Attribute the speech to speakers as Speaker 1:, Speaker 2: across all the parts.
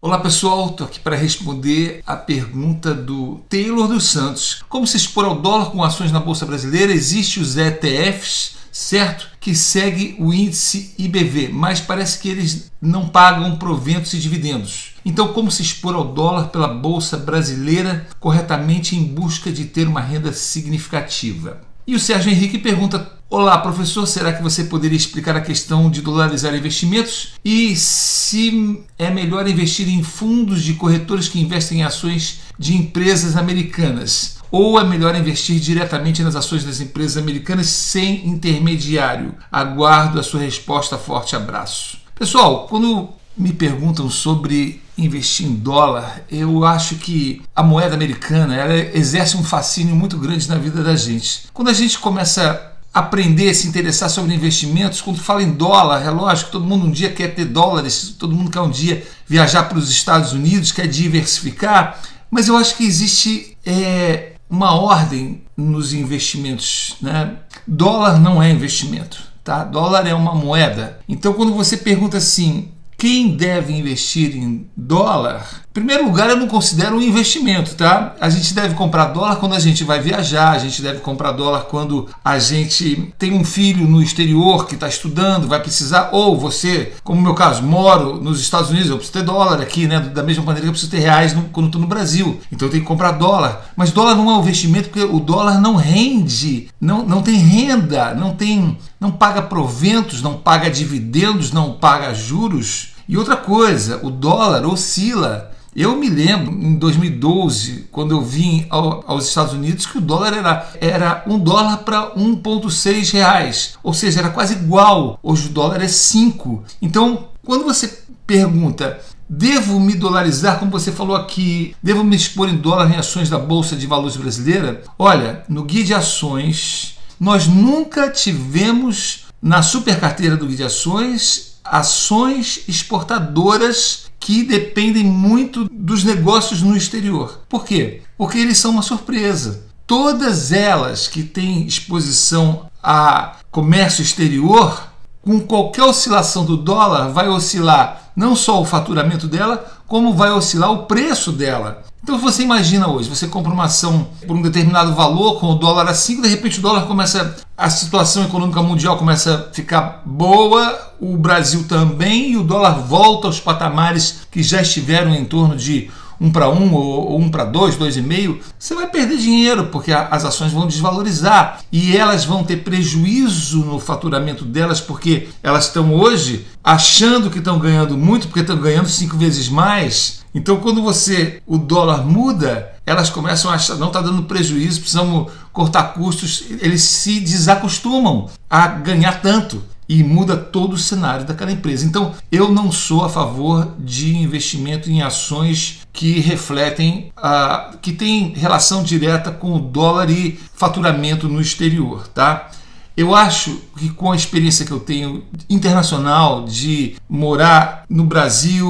Speaker 1: Olá pessoal, estou aqui para responder a pergunta do Taylor dos Santos. Como se expor ao dólar com ações na Bolsa Brasileira? Existem os ETFs, certo? Que segue o índice IBV, mas parece que eles não pagam proventos e dividendos. Então, como se expor ao dólar pela Bolsa Brasileira corretamente em busca de ter uma renda significativa? E o Sérgio Henrique pergunta: Olá, professor, será que você poderia explicar a questão de dolarizar investimentos e se é melhor investir em fundos de corretores que investem em ações de empresas americanas? Ou é melhor investir diretamente nas ações das empresas americanas sem intermediário? Aguardo a sua resposta. Forte abraço. Pessoal, quando me perguntam sobre investir em dólar, eu acho que a moeda americana ela exerce um fascínio muito grande na vida da gente. Quando a gente começa aprender, se interessar sobre investimentos, quando fala em dólar, é lógico, todo mundo um dia quer ter dólares, todo mundo quer um dia viajar para os Estados Unidos, quer diversificar, mas eu acho que existe é, uma ordem nos investimentos. Né? Dólar não é investimento. Tá? Dólar é uma moeda. Então, quando você pergunta assim, quem deve investir em dólar, primeiro lugar, eu não considero um investimento, tá? A gente deve comprar dólar quando a gente vai viajar, a gente deve comprar dólar quando a gente tem um filho no exterior que está estudando, vai precisar, ou você, como no meu caso, moro nos Estados Unidos, eu preciso ter dólar aqui, né? Da mesma maneira que eu preciso ter reais no, quando estou no Brasil. Então eu tenho que comprar dólar. Mas dólar não é um investimento porque o dólar não rende, não, não tem renda, não tem, não paga proventos, não paga dividendos, não paga juros. E outra coisa, o dólar oscila. Eu me lembro em 2012, quando eu vim ao, aos Estados Unidos, que o dólar era, era um dólar para 1,6 reais, ou seja, era quase igual. Hoje o dólar é 5. Então, quando você pergunta, devo me dolarizar, como você falou aqui, devo me expor em dólar em ações da Bolsa de Valores brasileira? Olha, no guia de ações, nós nunca tivemos na super carteira do guia de ações ações exportadoras que dependem muito dos negócios no exterior. Por quê? Porque eles são uma surpresa. Todas elas que têm exposição a comércio exterior, com qualquer oscilação do dólar, vai oscilar não só o faturamento dela, como vai oscilar o preço dela. Então você imagina hoje, você compra uma ação por um determinado valor, com o dólar a 5, de repente o dólar começa, a situação econômica mundial começa a ficar boa, o Brasil também, e o dólar volta aos patamares que já estiveram em torno de 1 para 1 ou 1 para 2, 2,5, você vai perder dinheiro, porque as ações vão desvalorizar. E elas vão ter prejuízo no faturamento delas, porque elas estão hoje achando que estão ganhando muito, porque estão ganhando cinco vezes mais então, quando você o dólar muda, elas começam a achar, não está dando prejuízo, precisamos cortar custos, eles se desacostumam a ganhar tanto e muda todo o cenário daquela empresa. Então, eu não sou a favor de investimento em ações que refletem, a, que tem relação direta com o dólar e faturamento no exterior, tá? Eu acho que com a experiência que eu tenho internacional de morar no Brasil,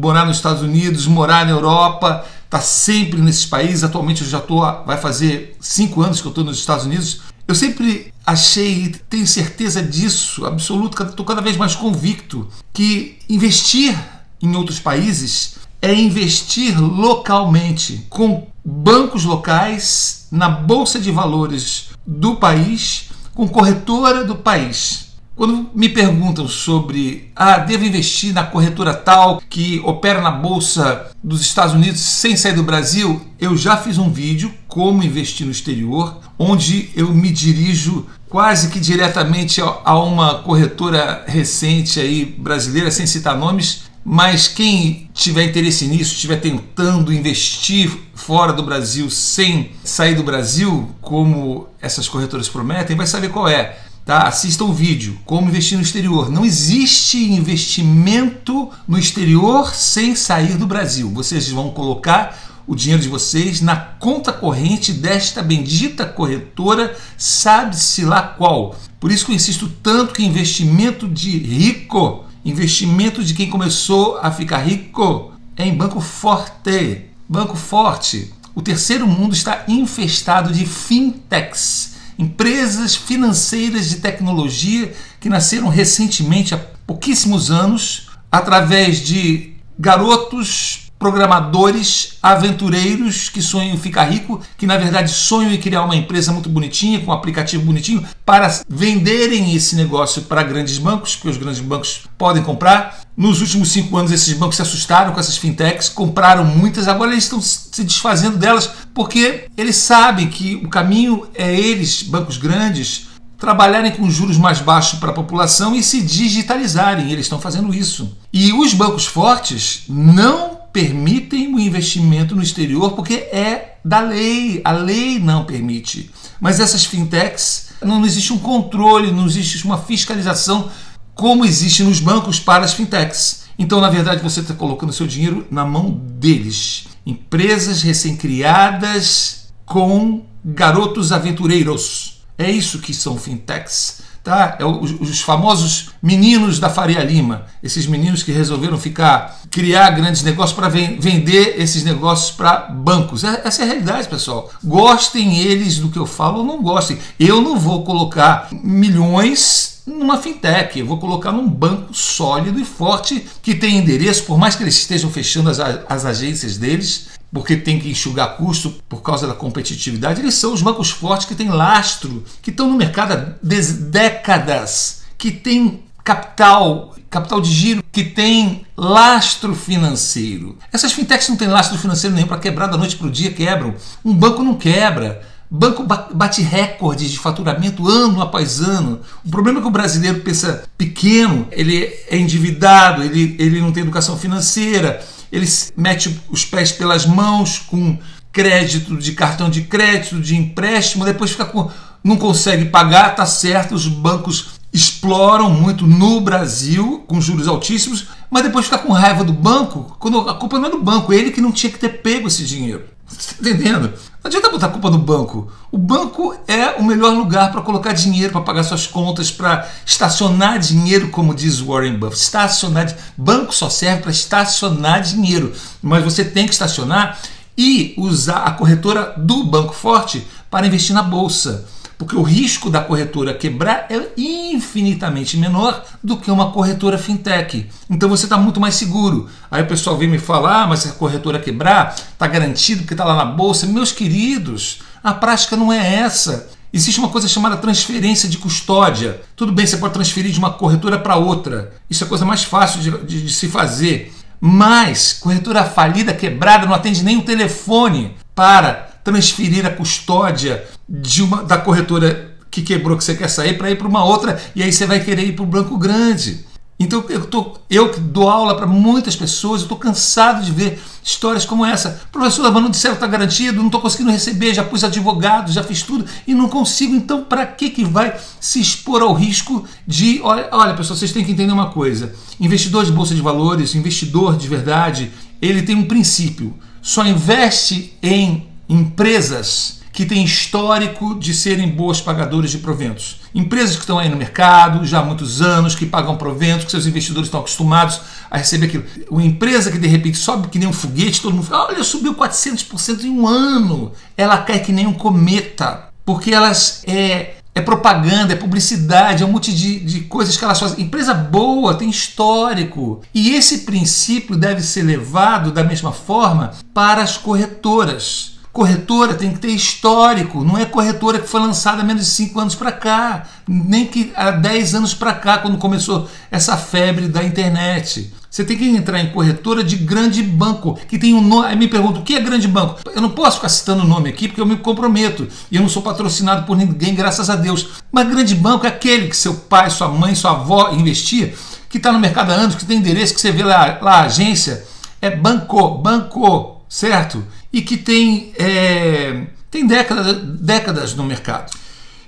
Speaker 1: morar nos Estados Unidos, morar na Europa, tá sempre nesses países. Atualmente eu já estou, vai fazer cinco anos que eu estou nos Estados Unidos. Eu sempre achei, tenho certeza disso, absoluto, estou cada vez mais convicto que investir em outros países é investir localmente com bancos locais na bolsa de valores do país com corretora do país. Quando me perguntam sobre, ah, devo investir na corretora tal que opera na bolsa dos Estados Unidos sem sair do Brasil, eu já fiz um vídeo como investir no exterior, onde eu me dirijo quase que diretamente a uma corretora recente aí brasileira, sem citar nomes, mas quem tiver interesse nisso, estiver tentando investir fora do Brasil sem sair do Brasil, como essas corretoras prometem, vai saber qual é. Tá? Assista o vídeo Como investir no exterior. Não existe investimento no exterior sem sair do Brasil. Vocês vão colocar o dinheiro de vocês na conta corrente desta bendita corretora, sabe-se lá qual. Por isso que eu insisto tanto que investimento de rico Investimento de quem começou a ficar rico é em banco forte. Banco forte. O terceiro mundo está infestado de fintechs, empresas financeiras de tecnologia que nasceram recentemente, há pouquíssimos anos, através de garotos programadores, aventureiros que sonham em ficar rico, que na verdade sonham em criar uma empresa muito bonitinha, com um aplicativo bonitinho, para venderem esse negócio para grandes bancos, porque os grandes bancos podem comprar. Nos últimos cinco anos, esses bancos se assustaram com essas fintechs, compraram muitas, agora eles estão se desfazendo delas, porque eles sabem que o caminho é eles, bancos grandes, trabalharem com juros mais baixos para a população e se digitalizarem. Eles estão fazendo isso. E os bancos fortes não permitem o investimento no exterior porque é da lei. A lei não permite. Mas essas fintechs, não existe um controle, não existe uma fiscalização como existe nos bancos para as fintechs. Então, na verdade, você está colocando seu dinheiro na mão deles. Empresas recém-criadas com garotos aventureiros. É isso que são fintechs tá? É os, os, famosos meninos da Faria Lima, esses meninos que resolveram ficar, criar grandes negócios para vender esses negócios para bancos. É, essa é a realidade, pessoal. Gostem eles do que eu falo ou não gostem. Eu não vou colocar milhões numa fintech, eu vou colocar num banco sólido e forte que tem endereço, por mais que eles estejam fechando as, as agências deles, porque tem que enxugar custo por causa da competitividade, eles são os bancos fortes que têm lastro, que estão no mercado há décadas, que têm capital, capital de giro, que tem lastro financeiro. Essas fintechs não têm lastro financeiro nenhum para quebrar da noite para o dia, quebram. Um banco não quebra. Banco bate recordes de faturamento ano após ano. O problema é que o brasileiro pensa pequeno, ele é endividado, ele, ele não tem educação financeira, ele mete os pés pelas mãos com crédito de cartão de crédito, de empréstimo, depois fica com, não consegue pagar, tá certo, os bancos exploram muito no Brasil com juros altíssimos, mas depois fica com raiva do banco, quando a culpa não é do banco, é ele que não tinha que ter pego esse dinheiro. Você está entendendo? Não adianta botar a culpa no banco. O banco é o melhor lugar para colocar dinheiro, para pagar suas contas, para estacionar dinheiro, como diz Warren Buffett. Estacionar, banco só serve para estacionar dinheiro, mas você tem que estacionar e usar a corretora do Banco Forte para investir na bolsa porque o risco da corretora quebrar é infinitamente menor do que uma corretora fintech. Então você está muito mais seguro. Aí o pessoal vem me falar, ah, mas se a corretora quebrar, está garantido que está lá na bolsa. Meus queridos, a prática não é essa. Existe uma coisa chamada transferência de custódia. Tudo bem, você pode transferir de uma corretora para outra. Isso é a coisa mais fácil de, de, de se fazer. Mas corretora falida, quebrada, não atende nem o telefone para transferir a custódia de uma, da corretora que quebrou que você quer sair para ir para uma outra e aí você vai querer ir para o Banco Grande. Então eu, tô, eu que dou aula para muitas pessoas, eu estou cansado de ver histórias como essa. Professor, mas não disseram que está garantido, não estou conseguindo receber, já pus advogado, já fiz tudo e não consigo. Então, para que, que vai se expor ao risco de. Olha, olha, pessoal, vocês têm que entender uma coisa: investidor de bolsa de valores, investidor de verdade, ele tem um princípio. Só investe em empresas que têm histórico de serem boas pagadoras de proventos. Empresas que estão aí no mercado já há muitos anos, que pagam proventos, que seus investidores estão acostumados a receber aquilo. Uma empresa que de repente sobe que nem um foguete, todo mundo fala, olha, subiu 400% em um ano. Ela cai que nem um cometa, porque elas é, é propaganda, é publicidade, é um monte de, de coisas que elas fazem. Empresa boa, tem histórico. E esse princípio deve ser levado da mesma forma para as corretoras Corretora tem que ter histórico, não é corretora que foi lançada há menos de 5 anos para cá, nem que há 10 anos para cá, quando começou essa febre da internet. Você tem que entrar em corretora de grande banco, que tem um nome. Aí me pergunta, o que é grande banco? Eu não posso ficar citando o nome aqui porque eu me comprometo. E eu não sou patrocinado por ninguém, graças a Deus. Mas grande banco é aquele que seu pai, sua mãe, sua avó investia, que está no mercado há anos, que tem endereço, que você vê lá, lá a agência. É banco, banco, certo? E que tem, é, tem décadas, décadas no mercado.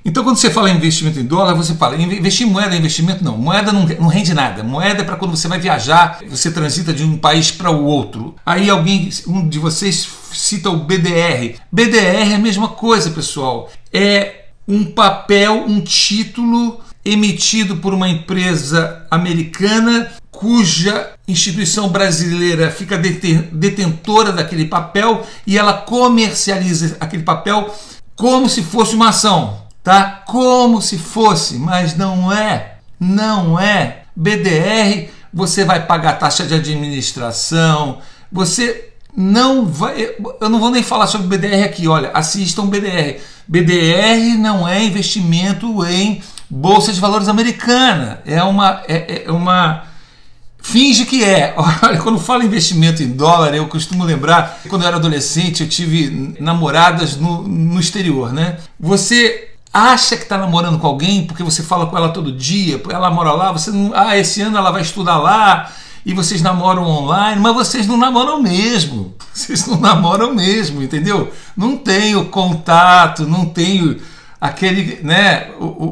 Speaker 1: Então, quando você fala em investimento em dólar, você fala investir em moeda é investimento? Não, moeda não, não rende nada. Moeda é para quando você vai viajar, você transita de um país para o outro. Aí alguém, um de vocês cita o BDR. BDR é a mesma coisa, pessoal. É um papel, um título emitido por uma empresa americana cuja instituição brasileira fica detentora daquele papel e ela comercializa aquele papel como se fosse uma ação, tá? Como se fosse, mas não é, não é. BDR você vai pagar taxa de administração, você não vai. Eu não vou nem falar sobre BDR aqui, olha, assistam BDR. BDR não é investimento em Bolsa de Valores americana, é uma. É, é uma Finge que é. Olha, quando falo investimento em dólar, eu costumo lembrar, quando eu era adolescente, eu tive namoradas no, no exterior, né? Você acha que está namorando com alguém porque você fala com ela todo dia, ela mora lá, você não, ah, esse ano ela vai estudar lá e vocês namoram online, mas vocês não namoram mesmo. Vocês não namoram mesmo, entendeu? Não tem o contato, não tem aquele, né,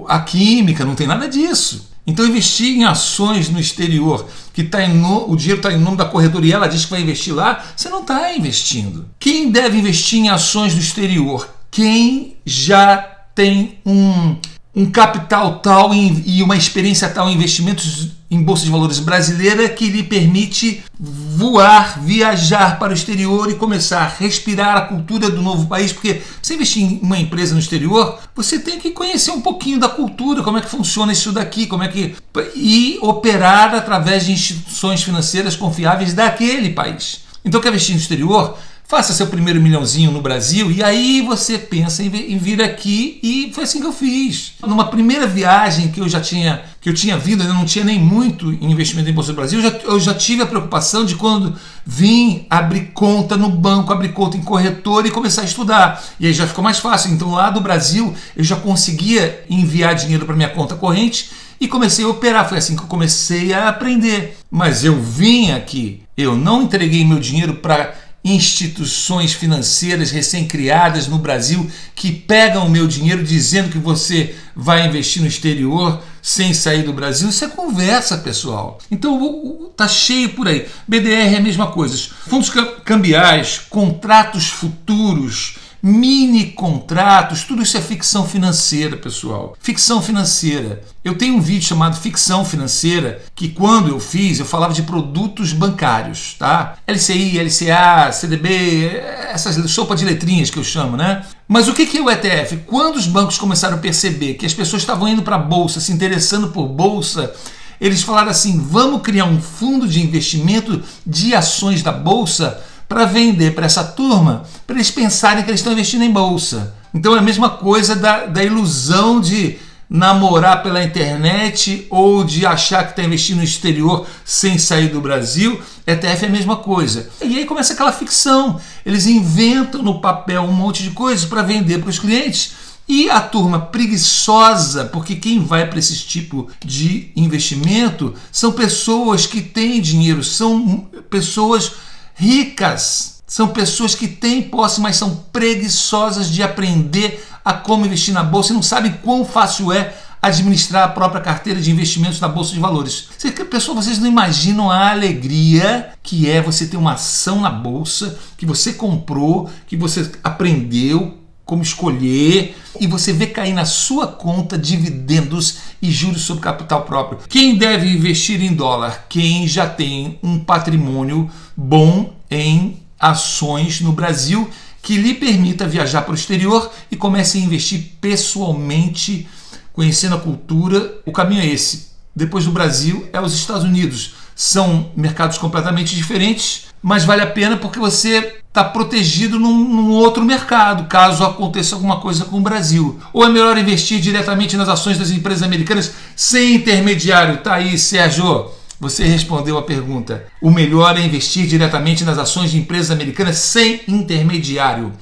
Speaker 1: a química, não tem nada disso. Então, investir em ações no exterior, que tá no, o dinheiro está em nome da corretora e ela diz que vai investir lá, você não está investindo. Quem deve investir em ações no exterior? Quem já tem um, um capital tal e uma experiência tal em investimentos em bolsa de valores brasileira que lhe permite voar, viajar para o exterior e começar a respirar a cultura do novo país, porque você investir em uma empresa no exterior, você tem que conhecer um pouquinho da cultura, como é que funciona isso daqui, como é que e operar através de instituições financeiras confiáveis daquele país. Então, quer investir no exterior? Faça seu primeiro milhãozinho no Brasil e aí você pensa em vir aqui e foi assim que eu fiz. Numa primeira viagem que eu já tinha que eu tinha vindo, eu não tinha nem muito investimento em Bolsa do Brasil, eu já, eu já tive a preocupação de quando vim abrir conta no banco, abrir conta em corretora e começar a estudar. E aí já ficou mais fácil. Então lá do Brasil eu já conseguia enviar dinheiro para minha conta corrente e comecei a operar. Foi assim que eu comecei a aprender. Mas eu vim aqui, eu não entreguei meu dinheiro para instituições financeiras recém-criadas no Brasil que pegam o meu dinheiro dizendo que você vai investir no exterior sem sair do Brasil. Isso é conversa, pessoal. Então tá cheio por aí. BDR é a mesma coisa. Fundos cambiais, contratos futuros mini contratos, tudo isso é ficção financeira, pessoal. Ficção financeira. Eu tenho um vídeo chamado Ficção Financeira, que quando eu fiz, eu falava de produtos bancários, tá? LCI, LCA, CDB, essas sopa de letrinhas que eu chamo, né? Mas o que é o ETF? Quando os bancos começaram a perceber que as pessoas estavam indo para a bolsa, se interessando por bolsa, eles falaram assim: vamos criar um fundo de investimento de ações da bolsa para vender para essa turma, para eles pensarem que eles estão investindo em bolsa. Então é a mesma coisa da, da ilusão de namorar pela internet ou de achar que está investindo no exterior sem sair do Brasil. ETF é a mesma coisa. E aí começa aquela ficção. Eles inventam no papel um monte de coisas para vender para os clientes. E a turma preguiçosa, porque quem vai para esse tipo de investimento são pessoas que têm dinheiro, são pessoas ricas. São pessoas que têm posse, mas são preguiçosas de aprender a como investir na bolsa e não sabem quão fácil é administrar a própria carteira de investimentos na bolsa de valores. Pessoal, vocês não imaginam a alegria que é você ter uma ação na bolsa que você comprou, que você aprendeu como escolher e você vê cair na sua conta dividendos e juros sobre capital próprio. Quem deve investir em dólar? Quem já tem um patrimônio bom em ações no Brasil que lhe permita viajar para o exterior e comece a investir pessoalmente, conhecendo a cultura. O caminho é esse. Depois do Brasil é os Estados Unidos. São mercados completamente diferentes, mas vale a pena porque você está protegido num, num, outro mercado, caso aconteça alguma coisa com o Brasil. Ou é melhor investir diretamente nas ações das empresas americanas sem intermediário? Tá aí, Sérgio. Você respondeu a pergunta. O melhor é investir diretamente nas ações de empresas americanas sem intermediário.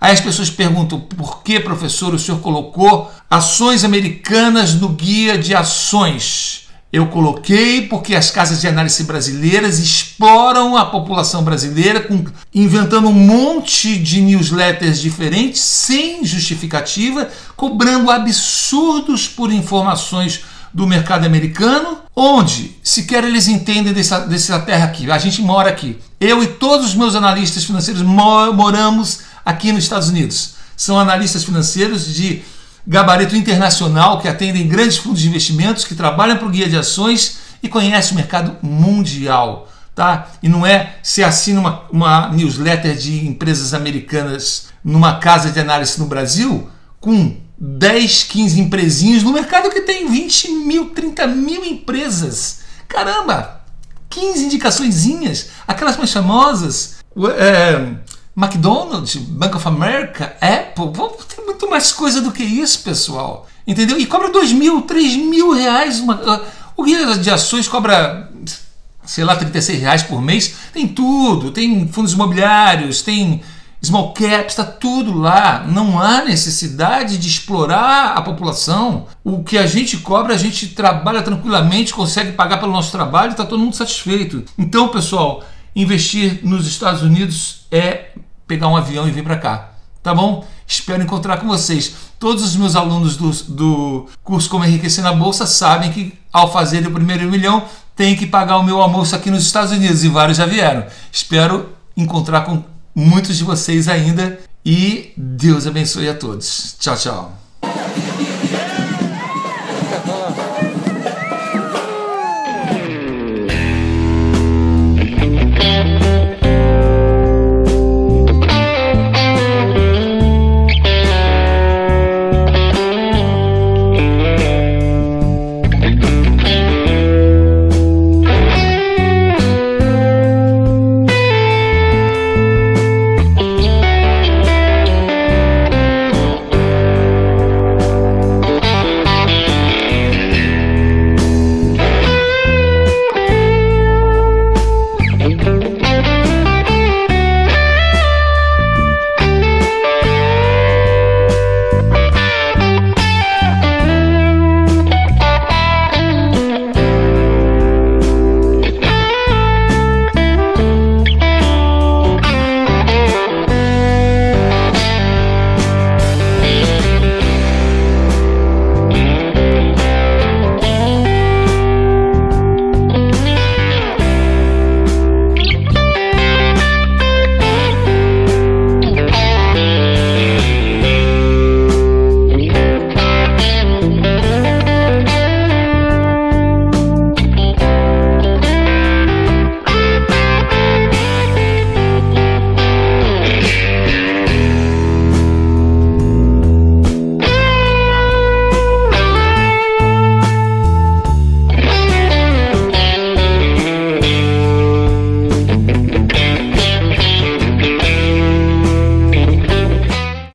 Speaker 1: Aí as pessoas perguntam por que, professor, o senhor colocou ações americanas no guia de ações? Eu coloquei porque as casas de análise brasileiras exploram a população brasileira com, inventando um monte de newsletters diferentes sem justificativa, cobrando absurdos por informações do mercado americano, onde sequer eles entendem dessa, dessa terra aqui. A gente mora aqui. Eu e todos os meus analistas financeiros moramos aqui nos Estados Unidos. São analistas financeiros de gabarito internacional que atendem grandes fundos de investimentos, que trabalham para o guia de ações e conhecem o mercado mundial. Tá? E não é se assina uma, uma newsletter de empresas americanas numa casa de análise no Brasil com 10, 15 empresinhos no mercado que tem 20 mil, 30 mil empresas. Caramba! 15 indicaçõezinhas, aquelas mais famosas. É, McDonald's, Bank of America, Apple, tem muito mais coisa do que isso, pessoal. Entendeu? E cobra 2 mil, 3 mil reais. Uma, uh, o guia de ações cobra, sei lá, 36 reais por mês. Tem tudo, tem fundos imobiliários, tem small caps, está tudo lá. Não há necessidade de explorar a população. O que a gente cobra, a gente trabalha tranquilamente, consegue pagar pelo nosso trabalho está todo mundo satisfeito. Então, pessoal, investir nos Estados Unidos é pegar um avião e vir para cá. Tá bom? Espero encontrar com vocês. Todos os meus alunos do, do curso Como Enriquecer na Bolsa sabem que ao fazer o primeiro milhão tem que pagar o meu almoço aqui nos Estados Unidos e vários já vieram. Espero encontrar com muitos de vocês ainda e Deus abençoe a todos. Tchau, tchau.